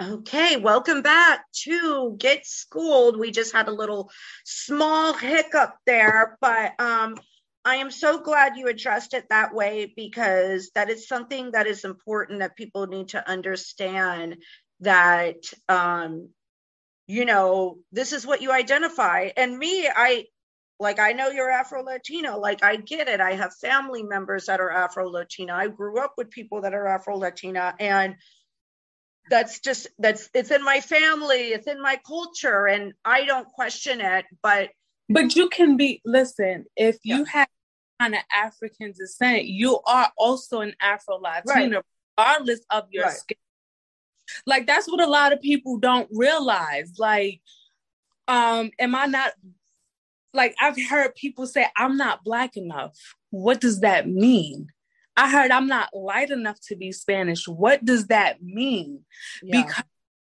Okay, welcome back to Get Schooled. We just had a little small hiccup there, but um, I am so glad you addressed it that way because that is something that is important that people need to understand that um, you know, this is what you identify. And me, I like I know you're Afro Latino. Like I get it. I have family members that are Afro Latina. I grew up with people that are Afro Latina and that's just that's it's in my family it's in my culture and i don't question it but but you can be listen if yeah. you have kind of african descent you are also an afro latina right. regardless of your right. skin like that's what a lot of people don't realize like um am i not like i've heard people say i'm not black enough what does that mean I heard I'm not light enough to be Spanish. What does that mean? Yeah. Because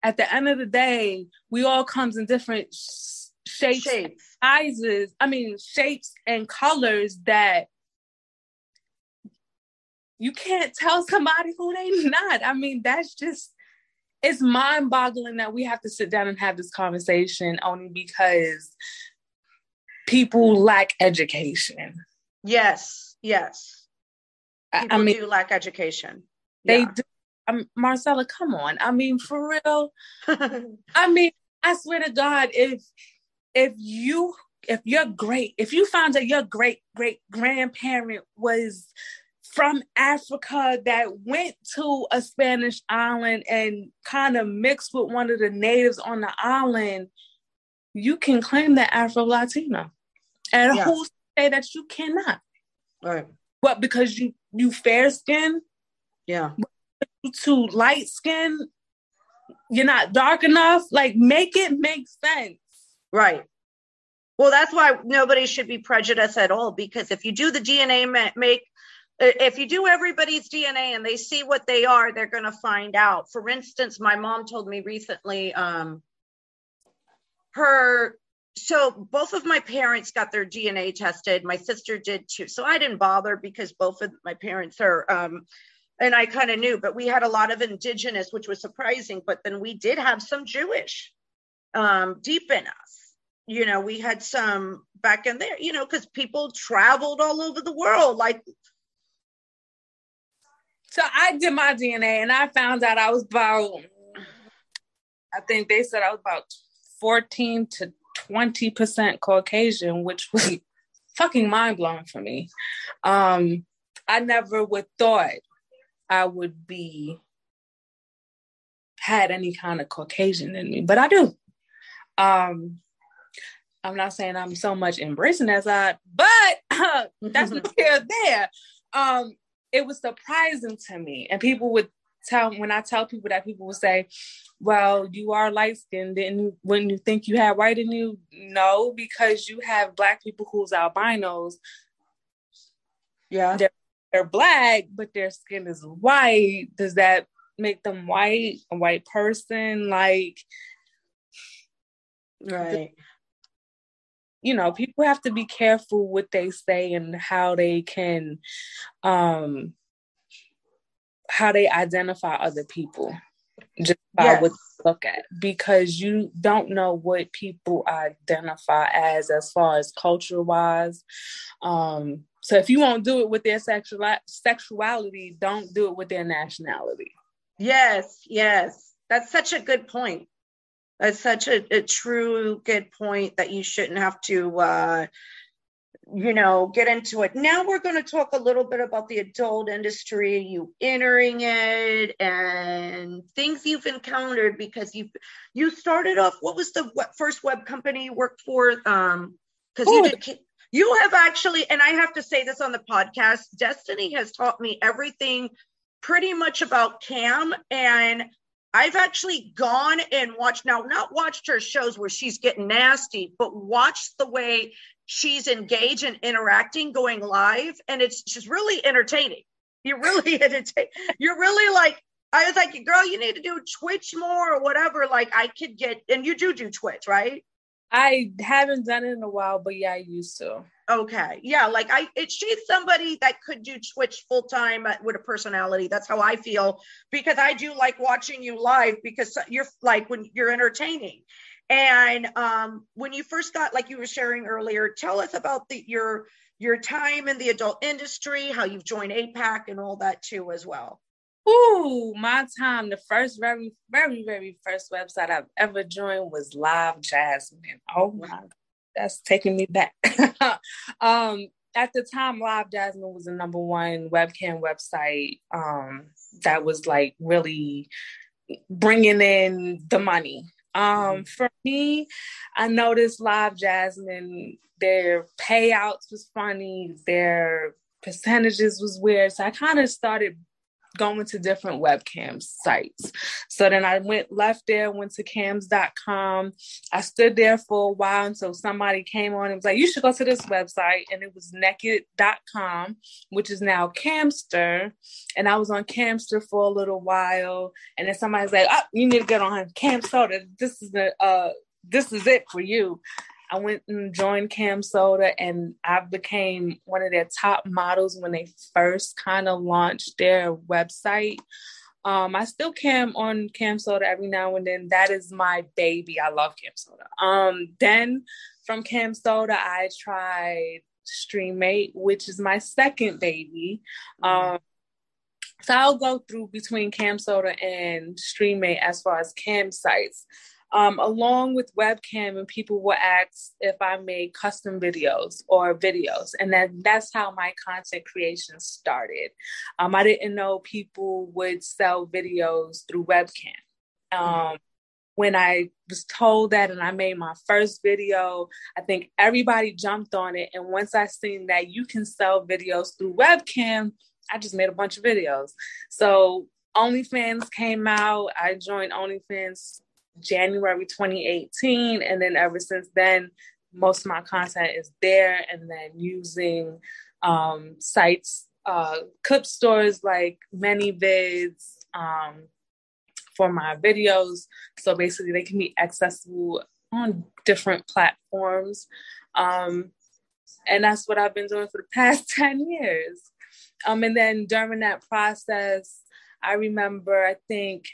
at the end of the day, we all comes in different shapes, shapes. sizes. I mean, shapes and colors that you can't tell somebody who they not. I mean, that's just it's mind-boggling that we have to sit down and have this conversation only because people lack education. Yes, yes. People I mean, do lack education. They yeah. do. Um, Marcella, come on. I mean, for real. I mean, I swear to God, if if you if you're great if you found that your great great grandparent was from Africa that went to a Spanish island and kind of mixed with one of the natives on the island, you can claim that Afro Latina. And yeah. who say that you cannot? Right. But because you you fair skin, yeah, you too light skin, you're not dark enough. Like make it make sense. Right. Well, that's why nobody should be prejudiced at all. Because if you do the DNA make, if you do everybody's DNA and they see what they are, they're going to find out. For instance, my mom told me recently, um, her so both of my parents got their DNA tested. My sister did too. So I didn't bother because both of my parents are, um, and I kind of knew, but we had a lot of indigenous, which was surprising. But then we did have some Jewish um, deep in us. You know, we had some back in there, you know, because people traveled all over the world. Like, so I did my DNA and I found out I was about, I think they said I was about 14 to 20% Caucasian, which was fucking mind blowing for me. Um, I never would thought I would be had any kind of Caucasian in me, but I do. Um, I'm not saying I'm so much embracing as I, but uh, that's here there. Um, it was surprising to me, and people would tell when I tell people that people will say, "Well, you are light skinned." Didn't when you think you have white in you? No, because you have black people who's albinos. Yeah, they're, they're black, but their skin is white. Does that make them white? A white person? Like, right. You know people have to be careful what they say and how they can um how they identify other people just by yes. what they look at because you don't know what people identify as as far as culture wise. Um so if you won't do it with their sexual sexuality don't do it with their nationality. Yes yes. That's such a good point. That's such a, a true good point that you shouldn't have to uh you know, get into it. Now we're going to talk a little bit about the adult industry, you entering it, and things you've encountered because you you started off. What was the first web company you worked for? Um, because you did. You have actually, and I have to say this on the podcast. Destiny has taught me everything, pretty much about Cam, and I've actually gone and watched now, not watched her shows where she's getting nasty, but watched the way she's engaged and interacting going live and it's just really entertaining you're really entertaining you're really like i was like girl you need to do twitch more or whatever like i could get and you do do twitch right i haven't done it in a while but yeah i used to Okay. Yeah. Like I, it, she's somebody that could do Twitch full time uh, with a personality. That's how I feel because I do like watching you live because you're like when you're entertaining. And um, when you first got, like you were sharing earlier, tell us about the, your your time in the adult industry, how you've joined APAG, and all that too as well. Ooh, my time. The first, very, very, very first website I've ever joined was LiveJasmin. Oh my, that's taking me back. um, at the time, LiveJasmin was the number one webcam website um, that was like really bringing in the money. Um, mm-hmm. For me, I noticed LiveJasmin, their payouts was funny, their percentages was weird. So I kind of started going to different webcam sites. So then I went left there, went to cams.com. I stood there for a while until somebody came on and was like, you should go to this website. And it was naked.com, which is now Camster. And I was on Camster for a little while. And then somebody's like, oh, you need to get on CamSoda. This is the uh this is it for you. I went and joined Cam Soda and I became one of their top models when they first kind of launched their website. Um, I still cam on Cam Soda every now and then. That is my baby. I love CamSoda. Um, then from Cam Soda, I tried Streamate, which is my second baby. Um, so I'll go through between Cam Soda and Streamate as far as cam sites um, along with webcam and people will ask if I made custom videos or videos. And then that's how my content creation started. Um, I didn't know people would sell videos through webcam. Um, when I was told that and I made my first video, I think everybody jumped on it. And once I seen that you can sell videos through webcam, I just made a bunch of videos. So OnlyFans came out. I joined OnlyFans January 2018. And then ever since then, most of my content is there. And then using um, sites, uh, clip stores like ManyVids um, for my videos. So basically, they can be accessible on different platforms. Um, and that's what I've been doing for the past 10 years. Um, and then during that process, I remember, I think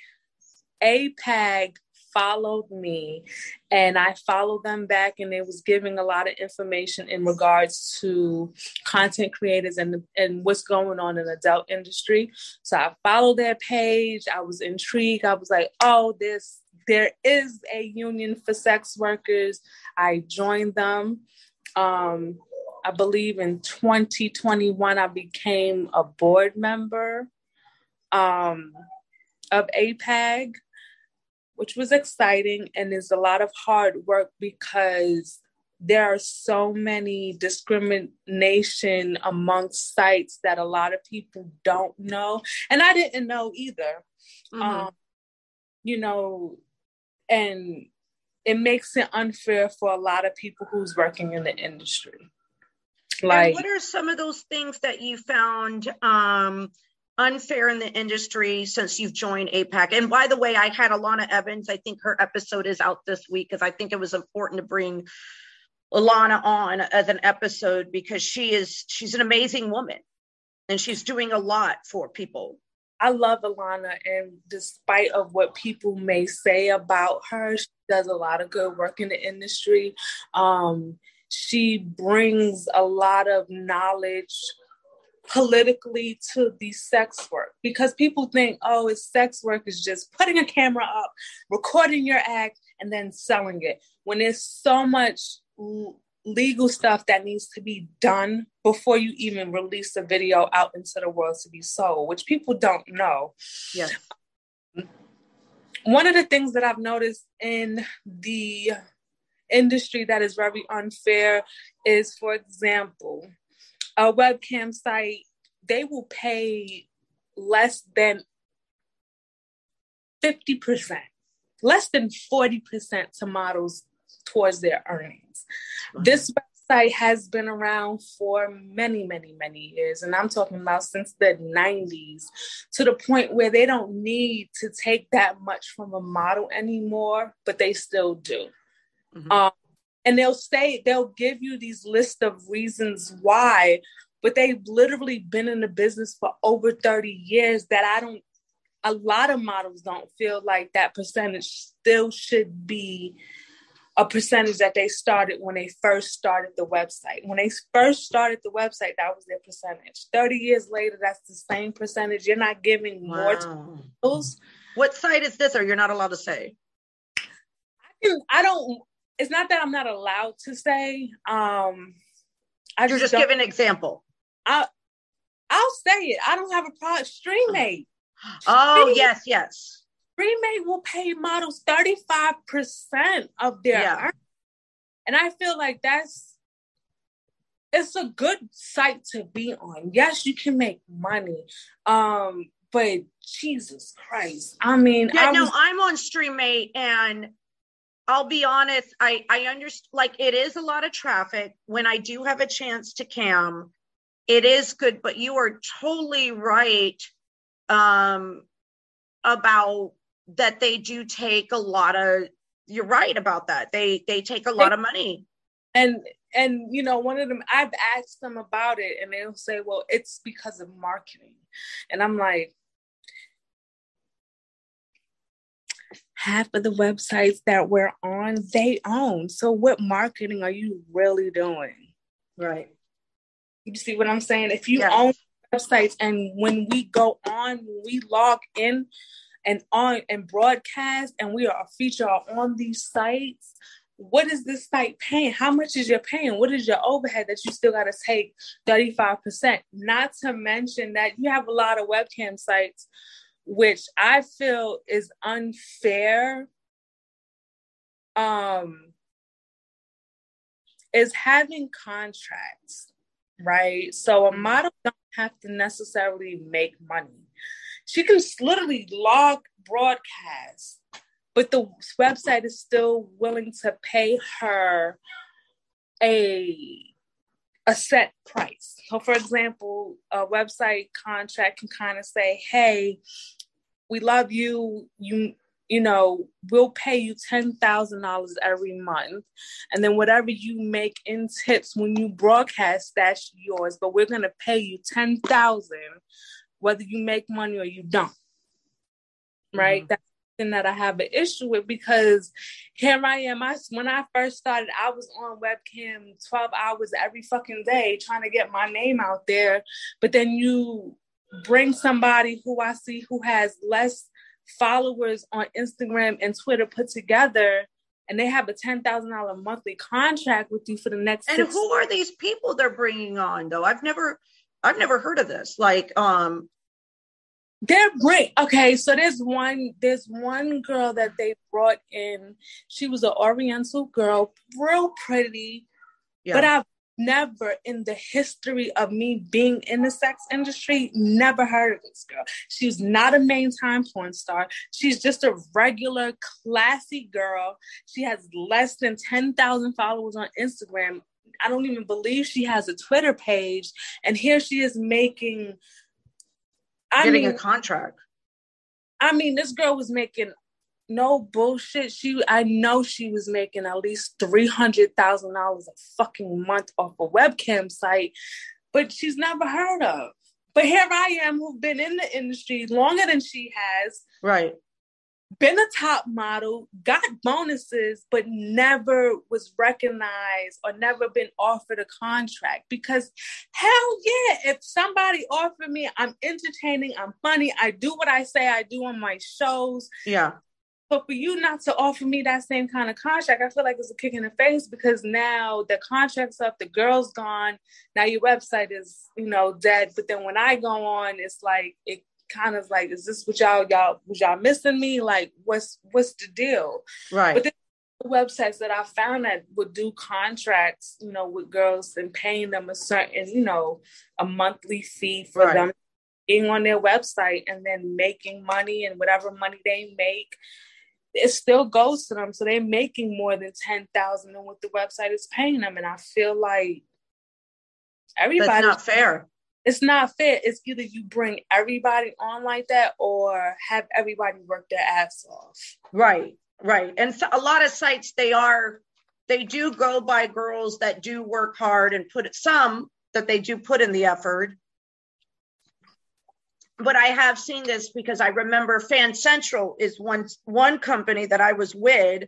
APAG followed me and I followed them back and it was giving a lot of information in regards to content creators and, and what's going on in the adult industry. So I followed their page. I was intrigued. I was like, oh, this there is a union for sex workers. I joined them. Um, I believe in 2021, I became a board member um, of APAG which was exciting and is a lot of hard work because there are so many discrimination amongst sites that a lot of people don't know and i didn't know either mm-hmm. um, you know and it makes it unfair for a lot of people who's working in the industry like and what are some of those things that you found um, unfair in the industry since you've joined APAG. And by the way, I had Alana Evans. I think her episode is out this week because I think it was important to bring Alana on as an episode because she is she's an amazing woman and she's doing a lot for people. I love Alana, and despite of what people may say about her, she does a lot of good work in the industry. Um, she brings a lot of knowledge politically to the sex work because people think, oh, it's sex work is just putting a camera up, recording your act, and then selling it. When there's so much legal stuff that needs to be done before you even release a video out into the world to be sold, which people don't know. Yes. One of the things that I've noticed in the industry that is very unfair is, for example, a webcam site, they will pay less than 50%, less than 40% to models towards their earnings. This website has been around for many, many, many years. And I'm talking about since the 90s to the point where they don't need to take that much from a model anymore, but they still do. Mm-hmm. Um, and they'll say they'll give you these list of reasons why but they've literally been in the business for over 30 years that i don't a lot of models don't feel like that percentage still should be a percentage that they started when they first started the website. When they first started the website, that was their percentage. 30 years later, that's the same percentage. You're not giving wow. more to those. What site is this, or you're not allowed to say? I, can, I don't, it's not that I'm not allowed to say. Um, I you're just, just give an example. I, I'll say it. I don't have a product. Streamate. Oh, Streammate. yes, yes. Streamate will pay models 35% of their yeah. And I feel like that's it's a good site to be on. Yes, you can make money. Um, but Jesus Christ. I mean, yeah, I no, I'm on Streamate and I'll be honest, I I understand like it is a lot of traffic. When I do have a chance to cam, it is good, but you are totally right um about that they do take a lot of you're right about that. They they take a lot of money. And and you know one of them i've asked them about it and they'll say well it's because of marketing. And i'm like half of the websites that we're on they own. So what marketing are you really doing? Right. You see what i'm saying? If you yes. own websites and when we go on when we log in and on and broadcast and we are a feature on these sites what is this site paying? How much is your paying? What is your overhead that you still got to take 35% not to mention that you have a lot of webcam sites which i feel is unfair um is having contracts right? So a model don't have to necessarily make money. She can literally log broadcast, but the website is still willing to pay her a a set price. So, for example, a website contract can kind of say, "Hey, we love you. You you know, we'll pay you $10,000 every month. And then whatever you make in tips when you broadcast, that's yours. But we're going to pay you 10000 whether you make money or you don't. Right? Mm-hmm. That I have an issue with because here I am. I when I first started, I was on webcam 12 hours every fucking day trying to get my name out there. But then you bring somebody who I see who has less followers on Instagram and Twitter put together and they have a ten thousand dollar monthly contract with you for the next. And who are these people they're bringing on? Though I've never, I've never heard of this. Like, um, they're great. Okay, so there's one there's one girl that they brought in. She was an Oriental girl, real pretty, yeah. but I've never in the history of me being in the sex industry never heard of this girl. She's not a main time porn star. She's just a regular classy girl. She has less than 10,000 followers on Instagram. I don't even believe she has a Twitter page and here she is making I getting mean, a contract. I mean, this girl was making no bullshit. She, I know she was making at least three hundred thousand dollars a fucking month off a webcam site, but she's never heard of. But here I am, who've been in the industry longer than she has. Right been a top model, got bonuses, but never was recognized or never been offered a contract. Because hell yeah, if somebody offered me, I'm entertaining, I'm funny, I do what I say I do on my shows. Yeah. But for you not to offer me that same kind of contract, I feel like it's a kick in the face because now the contract's up, the girl's gone, now your website is, you know, dead. But then when I go on, it's like it kind of like, is this what y'all y'all was y'all missing me? Like, what's what's the deal? Right. But then the websites that I found that would do contracts, you know, with girls and paying them a certain, you know, a monthly fee for right. them being on their website and then making money and whatever money they make, it still goes to them. So they're making more than ten thousand than what the website is paying them. And I feel like everybody That's not fair it's not fair. It's either you bring everybody on like that or have everybody work their ass off. Right, right. And so a lot of sites they are they do go by girls that do work hard and put some that they do put in the effort but I have seen this because I remember FanCentro is one one company that I was with,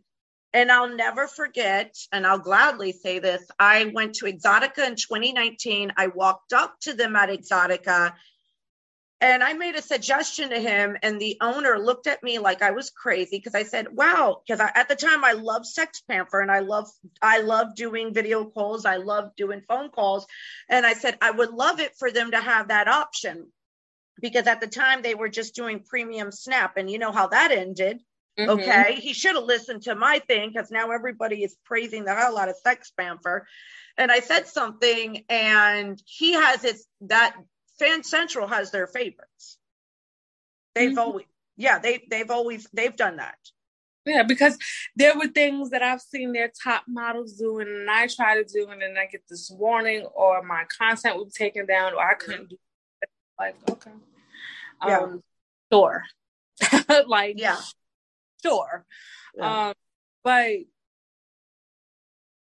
and I'll never forget, and I'll gladly say this. I went to Exxxotica in 2019. I walked up to them at Exxxotica and I made a suggestion to him, and the owner looked at me like I was crazy because I said, "Wow!" Because at the time I love SextPanther, and I love I love doing video calls, I love doing phone calls, and I said I would love it for them to have that option because at the time they were just doing premium Snap, and you know how that ended. Mm-hmm. Okay, he should have listened to my thing because now everybody is praising the hell out of SextPanther. And I said something, and he has his that FanCentro has their favorites. They've mm-hmm. always, yeah, they they've always they've done that. Yeah, because there were things that I've seen their top models doing, and I try to do, and then I get this warning, or my content was taken down, or I couldn't do. It. Like, okay, yeah. um, sure, like, yeah, sure, yeah. um, but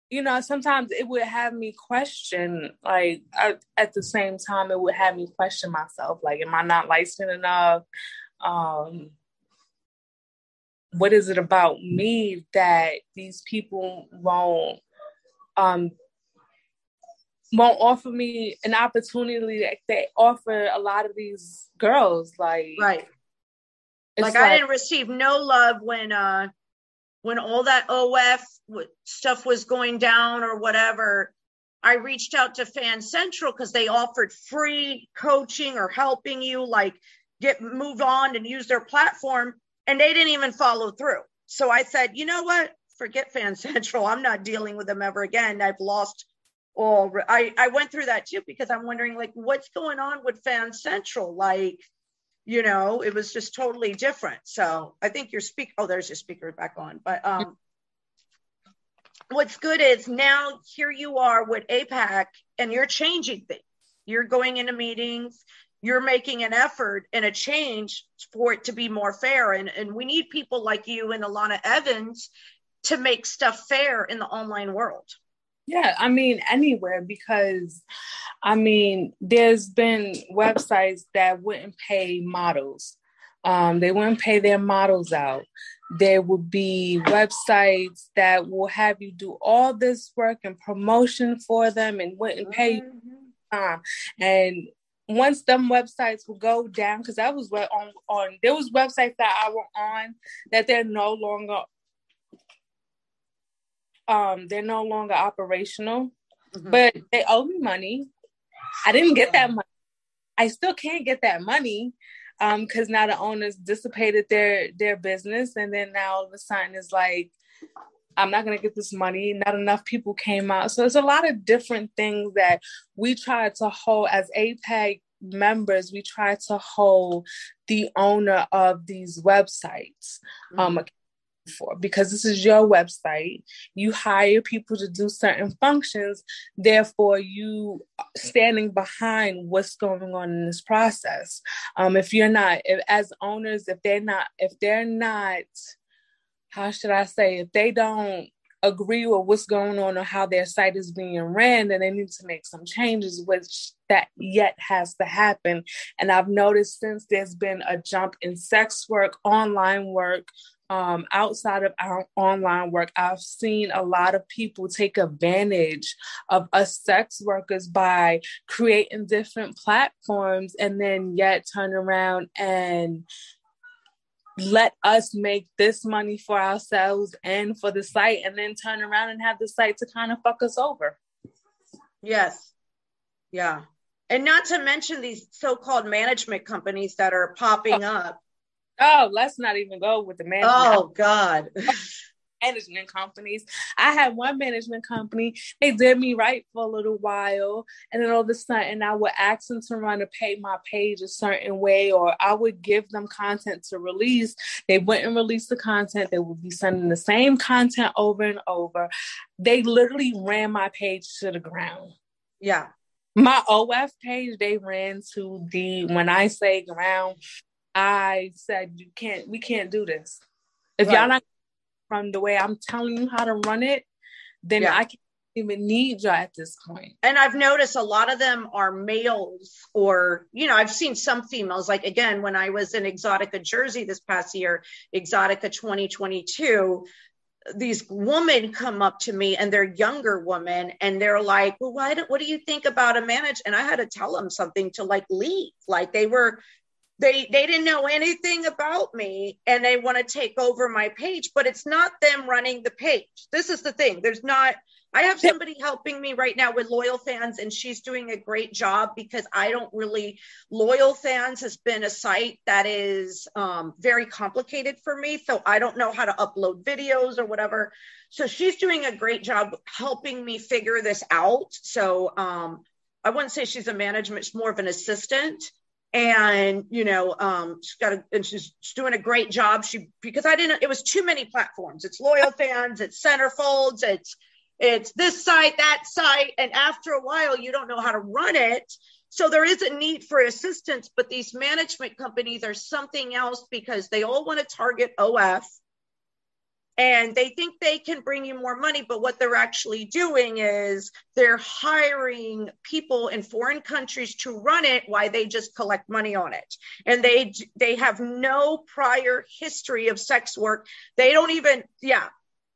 you know, sometimes it would have me question, like, I, at the same time, it would have me question myself, like, am I not licensed enough? Um, what is it about me that these people won't um won't offer me an opportunity like they offer a lot of these girls like right like, like i didn't receive no love when uh when all that OF stuff was going down or whatever, I reached out to FanCentro because they offered free coaching or helping you like get move on and use their platform, and they didn't even follow through. So I said, you know what? Forget Fan Central. I'm not dealing with them ever again. I've lost all. I I went through that too because I'm wondering like what's going on with FanCentro, like you know it was just totally different. So i think your speak oh there's your speaker back on. But um what's good is now here you are with APAG and you're changing things. You're going into meetings. You're making an effort and a change for it to be more fair. And, and we need people like you and alana evans to make stuff fair in the online world yeah i mean anywhere because I mean, there's been websites that wouldn't pay models. Um, they wouldn't pay their models out. There would be websites that will have you do all this work and promotion for them and wouldn't pay you. Uh, and once them websites will go down, because I was on on there was websites that I were on that they're no longer um they're no longer operational, mm-hmm. but they owe me money. I didn't get that money. I still can't get that money because um, now the owners dissipated their their business, and then now all of a sudden it's like I'm not gonna get this money. Not enough people came out, so there's a lot of different things that we try to hold as APAG members. We try to hold the owner of these websites um, mm-hmm for because this is your website. You hire people to do certain functions, therefore you standing behind what's going on in this process. Um, if you're not, if, as owners, if they're not, if they're not, how should I say, if they don't agree with what's going on or how their site is being ran, then they need to make some changes, which that yet has to happen. And I've noticed since there's been a jump in sex work, online work, um, outside of our online work, I've seen a lot of people take advantage of us sex workers by creating different platforms and then yet turn around and let us make this money for ourselves and for the site and then turn around and have the site to kind of fuck us over. Yes. Yeah. And not to mention these so-called management companies that are popping oh. up Oh, let's not even go with the management. Oh God. management companies. I had one management company. They did me right for a little while, and then all of a sudden, I would ask them to run to pay my page a certain way, or I would give them content to release. They wouldn't release the content. They would be sending the same content over and over. They literally ran my page to the ground. Yeah. My OF page, they ran to the when I say ground, I said, you can't, we can't do this. If right. y'all not from the way I'm telling you how to run it, then yeah. I can't even need you at this point. And I've noticed a lot of them are males, or you know, I've seen some females. Like again, when I was in Exxxotica Jersey this past year, Exxxotica 2022, these women come up to me and they're younger women and they're like, well, why do, what do you think about a manage? And I had to tell them something to like leave. Like they were, they, they didn't know anything about me and they want to take over my page, but it's not them running the page. This is the thing. There's not, I have somebody helping me right now with Loyal Fans, and she's doing a great job because I don't really. Loyal Fans has been a site that is um, very complicated for me. So I don't know how to upload videos or whatever. So she's doing a great job helping me figure this out. So um, I wouldn't say she's a management, she's more of an assistant and you know um she's got a and she's, she's doing a great job she because i didn't it was too many platforms it's loyal fans it's centerfolds it's it's this site, that site. And after a while, you don't know how to run it. So there is a need for assistance, but these management companies are something else because they all want to target OF and they think they can bring you more money. But what they're actually doing is they're hiring people in foreign countries to run it while they just collect money on it. And they they have no prior history of sex work. They don't even, yeah.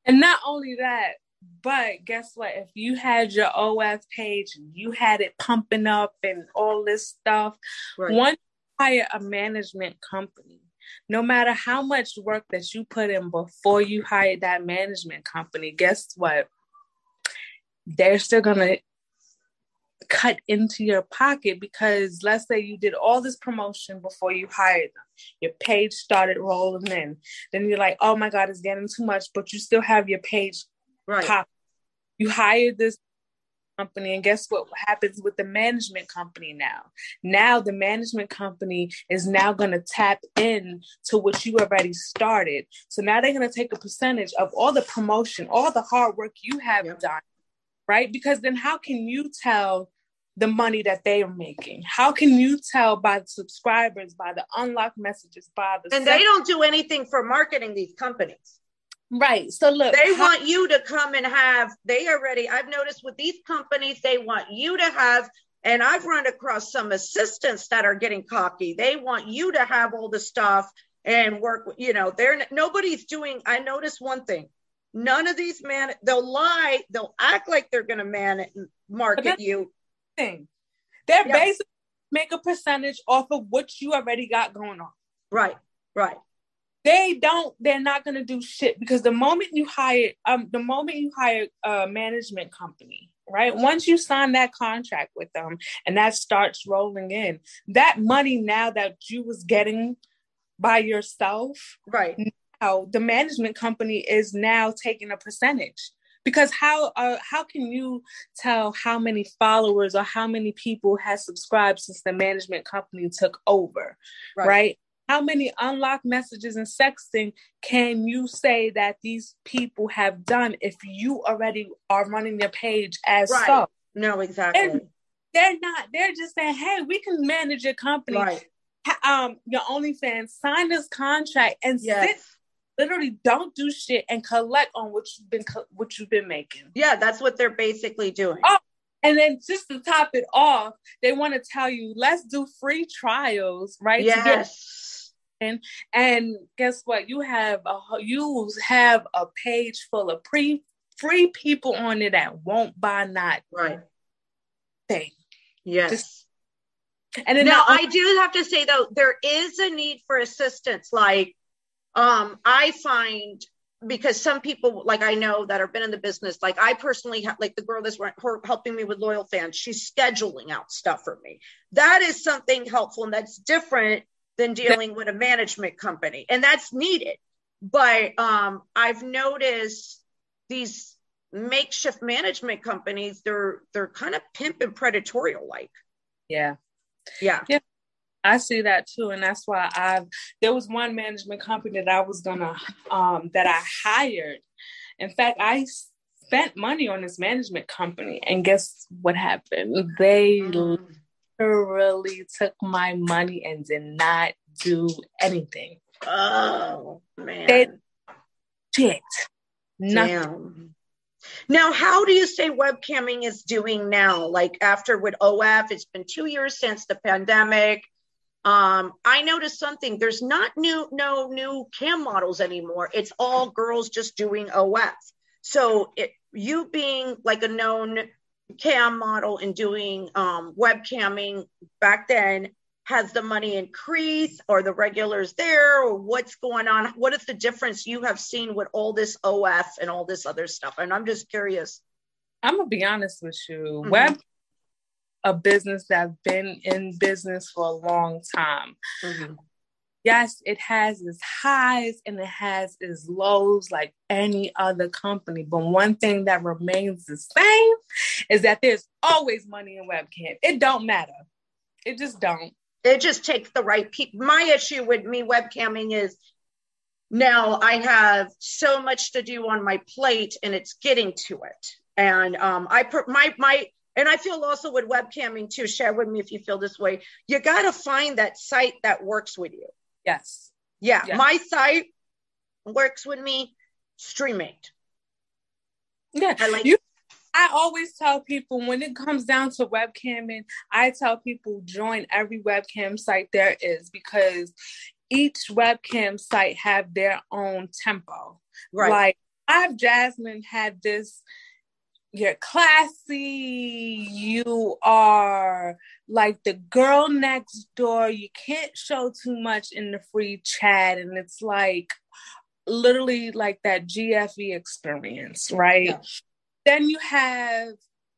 And not only that, but guess what? If you had your os page and you had it pumping up and all this stuff, right. you hire a management company, no matter how much work that you put in before you hire that management company, guess what? They're still gonna cut into your pocket because let's say you did all this promotion before you hired them your page started rolling in then you're like oh my god it's getting too much but you still have your page Right. Pop. You hired this company and guess what happens with the management company now? Now the management company is now going to tap in to what you already started. So now they're going to take a percentage of all the promotion all the hard work you have yep. done right? Because then how can you tell the money that they are making? How can you tell by the subscribers by the unlocked messages by the and they don't do anything for marketing these companies Right. So look, they how- want you to come and have, they already, I've noticed with these companies, they want you to have, and I've run across some assistants that are getting cocky. They want you to have all the stuff and work, you know, they're nobody's doing, I noticed one thing. None of these man, they'll lie, they'll act like they're going to man it, market you. Thing. They're yep. basically make a percentage off of what you already got going on. Right, right they don't they're not going to do shit because the moment you hire um the moment you hire a management company right? Once you sign that contract with them and that starts rolling in that money now that you was getting by yourself right. now the management company is now taking a percentage. Because how uh, how can you tell how many followers or how many people has subscribed since the management company took over right, right? How many unlocked messages and sexting can you say that these people have done if you already are running their page as right. so? No, exactly. And they're not. They're just saying, "Hey, we can manage your company, right. um, your OnlyFans. Sign this contract and yes. sit literally don't do shit and collect on what you've been what you've been making. Yeah, that's what they're basically doing. Oh, and then just to top it off, they want to tell you, let's do free trials, right? Yes and guess what? You have a you have a page full of pre free people on it that won't buy not right. thing. Yes. Just, and then now I do have to say though there is a need for assistance. Like um I find because some people like I know that have been in the business, like I personally have, like the girl that's her helping me with loyal fans, she's scheduling out stuff for me. That is something helpful and that's different than dealing with a management company and that's needed but um, i've noticed these makeshift management companies they're they're kind of pimp and predatory like yeah yeah yeah I see that too, and that's why I've. There was one management company that I was gonna, um, that I hired. In fact, I spent money on this management company, and guess what happened? They mm literally took my money and did not do anything. Oh man. They did nothing. Damn. Now, how do you say webcamming is doing now? Like after with OF, it's been two years since the pandemic. Um, I noticed something. There's not new no new cam models anymore. It's all girls just doing OF. So it, you being like a known cam model and doing um, webcamming back then, has the money increased? Or the regulars there? Or what's going on? What is the difference you have seen with all this of and all this other stuff? And i'm just curious. I'm gonna be honest with you. Mm-hmm. web a business that's been in business for a long time. Mm-hmm. yes it has its highs and it has its lows like any other company but one thing that remains the same is that there's always money in webcam it don't matter it just don't it just takes the right people. My issue with me webcamming is now I have so much to do on my plate and it's getting to it. And um, I put my, my, and I feel also with webcamming too, share with me if you feel this way. You got to find that site that works with you. Yes. Yeah. Yes. My site works with me, Streamate. Yeah. I like you I always tell people when it comes down to webcamming, I tell people join every webcam site there is because each webcam site have their own tempo. Right. Like I've Jasmine had this you're classy, you are like the girl next door, you can't show too much in the free chat and it's like literally like that GFE experience, right? Yeah. Then you have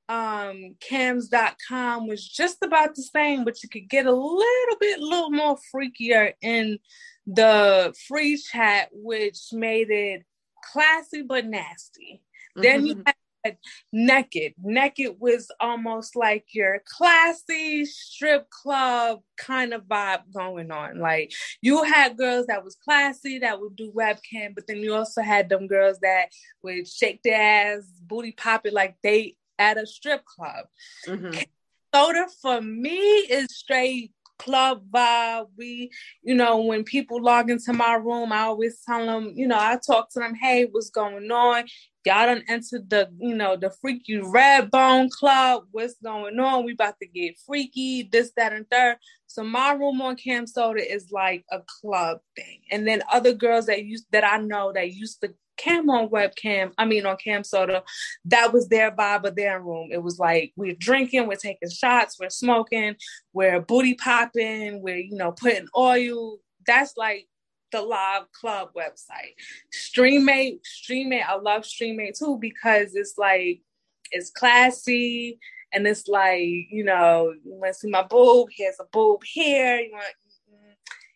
um cams.com was just about the same, but you could get a little bit, a little more freakier in the free chat, which made it classy but nasty. Mm-hmm. Then you mm-hmm. Naked. Naked was almost like your classy strip club kind of vibe going on. Like you had girls that was classy that would do webcam, but then you also had them girls that would shake their ass, booty pop it like they at a strip club. Mm-hmm. Soda for me is straight club vibe. We, you know, when people log into my room, I always tell them, you know, I talk to them, hey, what's going on? Y'all done entered the, you know, the freaky red bone club. What's going on? We about to get freaky, this, that, and third. So my room on Cam Soda is like a club thing. And then other girls that used that I know that used to cam on webcam, I mean on Cam Soda, that was their vibe of their room. It was like we're drinking, we're taking shots, we're smoking, we're booty popping, we're, you know, putting oil. That's like the live club website. Streamate, Streamate, I love Streamate too because it's like it's classy and it's like, you know, you want to see my boob, here's a boob here. You want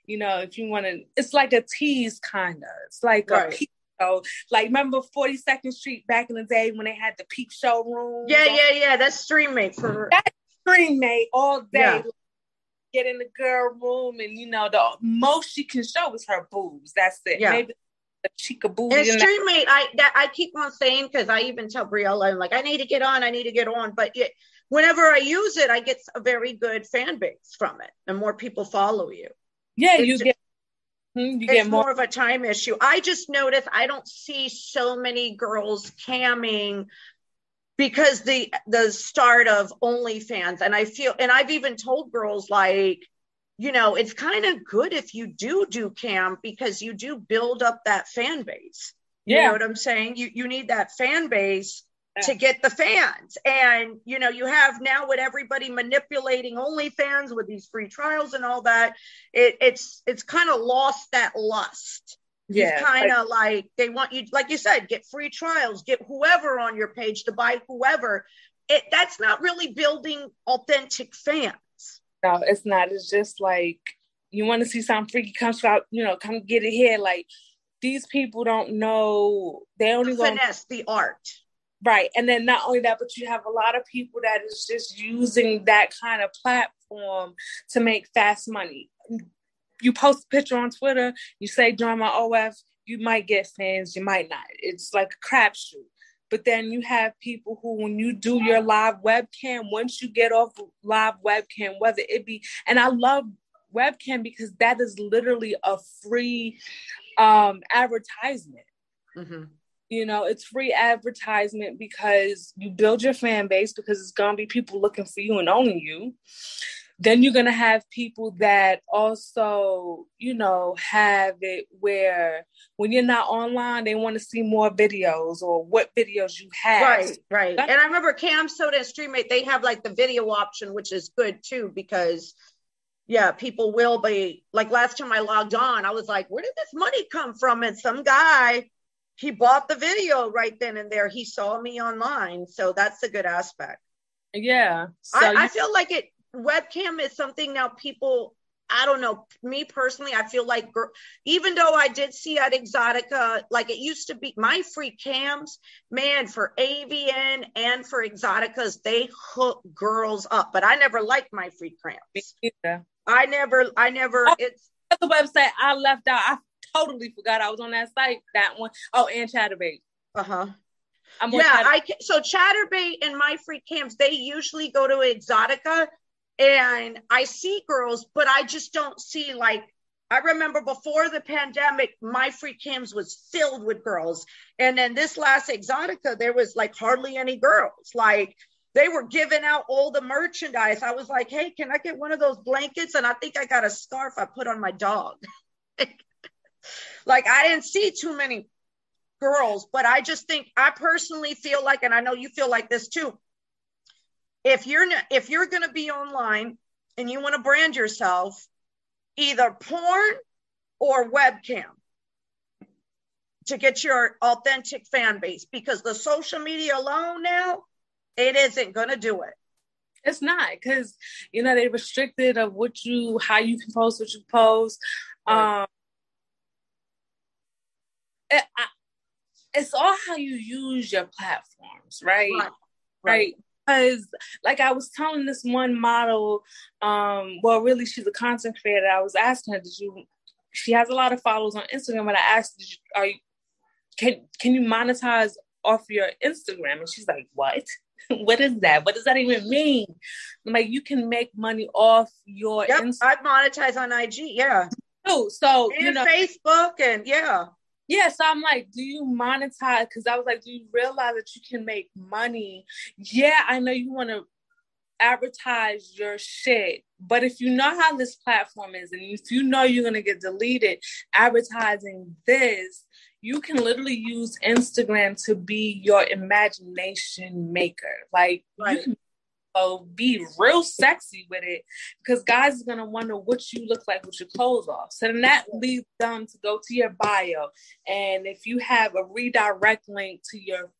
you know, if you want to, it's like a tease kind of. It's like right. a show. Like remember 42nd Street back in the day when they had the peep show room? Yeah, yeah, yeah. That's Streamate for that's Streamate all day. Yeah get in the girl room and you know the most she can show is her boobs. That's it. Yeah. Maybe a chica boob. And streammate, I that I keep on saying because I even tell Briella, I'm like, I need to get on, I need to get on. But it, whenever I use it, I get a very good fan base from it, and more people follow you. Yeah, it's you get. Hmm, you get more. more of a time issue. I just notice I don't see so many girls camming because the the start of OnlyFans, and I feel, and I've even told girls like, you know, it's kind of good if you do do cam because you do build up that fan base. Yeah. You know what I'm saying? You you need that fan base to get the fans. And you know, you have now with everybody manipulating OnlyFans with these free trials and all that, it, it's it's kind of lost that lust. Yeah kind of like they want you like you said get free trials get whoever on your page to buy whoever. It that's not really building authentic fans. No it's not. It's just like you want to see something freaky come out you know come get it here. Like these people don't know. They only the finesse the art right and then not only that but you have a lot of people that is just using that kind of platform to make fast money you post a picture on Twitter, you say join my OF, you might get fans, you might not. It's like a crapshoot. But then you have people who, when you do your live webcam, once you get off live webcam, whether it be, and I love webcam because that is literally a free um, advertisement. Mm-hmm. You know, it's free advertisement because you build your fan base because it's gonna be people looking for you and owning you. Then you're gonna have people that also, you know, have it where when you're not online, they want to see more videos or what videos you have. Right, right. And I remember cam soda and Streamate, they have like the video option, which is good too because yeah, people will be like last time I logged on, I was like, where did this money come from? And some guy, he bought the video right then and there. He saw me online. So that's a good aspect. Yeah. So I, you- I feel like it webcam is something now people I don't know. Me personally, I feel like even though I did see at Exxxotica, like it used to be my free cams, man, for AVN and for Exxxoticas, they hook girls up. But I never liked MyFreeCams. Yeah. I never, I never. It's the website I left out. I totally forgot I was on that site. That one. Oh, and Chaturbate. Uh huh. I'm yeah, Chatter- I so Chaturbate and MyFreeCams they usually go to Exxxotica, and I see girls, but I just don't see like I remember before the pandemic, MyFreeCams was filled with girls, and then this last Exxxotica there was like hardly any girls. Like they were giving out all the merchandise. I was like, hey, can I get one of those blankets? And I think I got a scarf I put on my dog. like I didn't see too many girls, but I just think I personally feel like, and I know you feel like this too. If you're not, if you're going to be online and you want to brand yourself, either porn or webcam to get your authentic fan base because the social media alone now it isn't going to do it. It's not because you know they restricted of what you how you can post what you post. Right. Um, it, I, it's all how you use your platforms, right? Right. right. Because, like I was telling this one model, um, well, really, she's a content creator. I was asking her, "Did you?" She has a lot of followers on Instagram, and I asked, you, "Are you? Can can you monetize off your Instagram?" And she's like, "What?" what is that? What does that even mean? I'm like, you can make money off your yep, Inst- I monetize on IG, yeah. Oh, so and you know Facebook and yeah. Yeah, so I'm like, do you monetize? Because I was like, do you realize that you can make money? Yeah, I know you want to advertise your shit, but if you know how this platform is and if you know you're gonna get deleted advertising this, you can literally use Instagram to be your imagination maker. Like right. you can oh, be real sexy with it because guys are gonna wonder what you look like with your clothes off. So then that leads them to go to your bio, and if you have a redirect link to your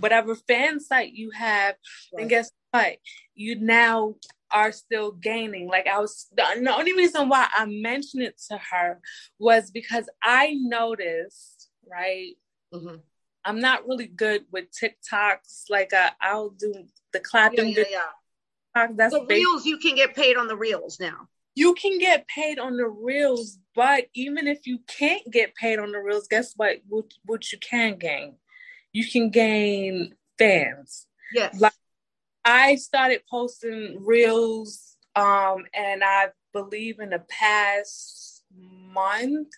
whatever fan site you have, right. then guess what? You now are still gaining. Like I was, the only reason why I mentioned it to her was because I noticed right? Mm-hmm. I'm not really good with TikToks. Like uh, I'll do the clapping. Yeah, yeah, yeah. That's the reels. You can get paid on the reels now. You can get paid on the reels, but even if you can't get paid on the reels, guess what? What, what you can gain? You can gain fans. Yes. Like I started posting reels, um, and I believe in the past month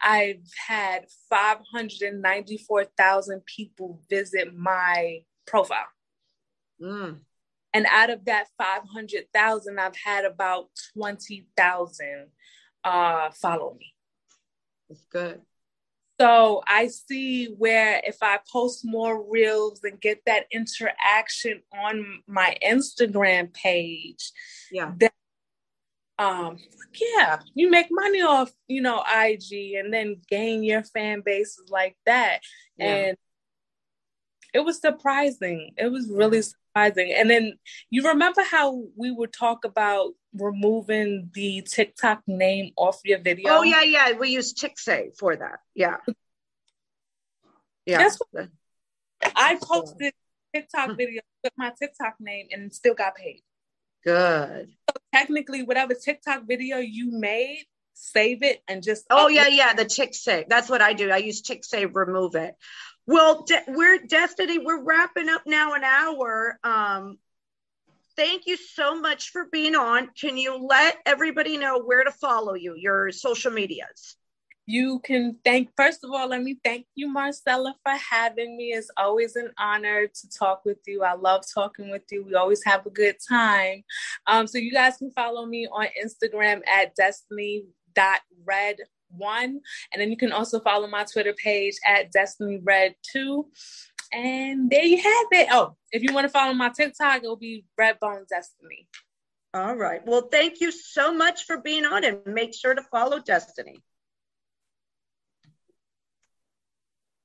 I've had 594,000 people visit my profile. Mm. And out of that 500,000, I've had about 20,000 uh, follow me. That's good. So I see where if I post more reels and get that interaction on my Instagram page, yeah, then um yeah you make money off you know ig and then gain your fan bases like that yeah. and it was surprising it was really surprising and then you remember how we would talk about removing the tiktok name off your video oh yeah yeah we use TikSay for that yeah yeah That's what, i posted tiktok video with my tiktok name and still got paid Good. So technically, whatever TikTok video you made, save it and just. Oh yeah, yeah. The TikTok. That's what I do. I use TikTok. Remove it. Well, De- we're Destiny. We're wrapping up now an hour. Um, thank you so much for being on. Can you let everybody know where to follow you, your social medias? you can thank first of all let me thank you Marcela for having me it's always an honor to talk with you i love talking with you we always have a good time um, so you guys can follow me on instagram at destiny dot red one. And then you can also follow my twitter page at destiny red two. And there you have it. Oh if you want to follow my tiktok it'll be red bone destiny. All right. Well thank you so much for being on and make sure to follow destiny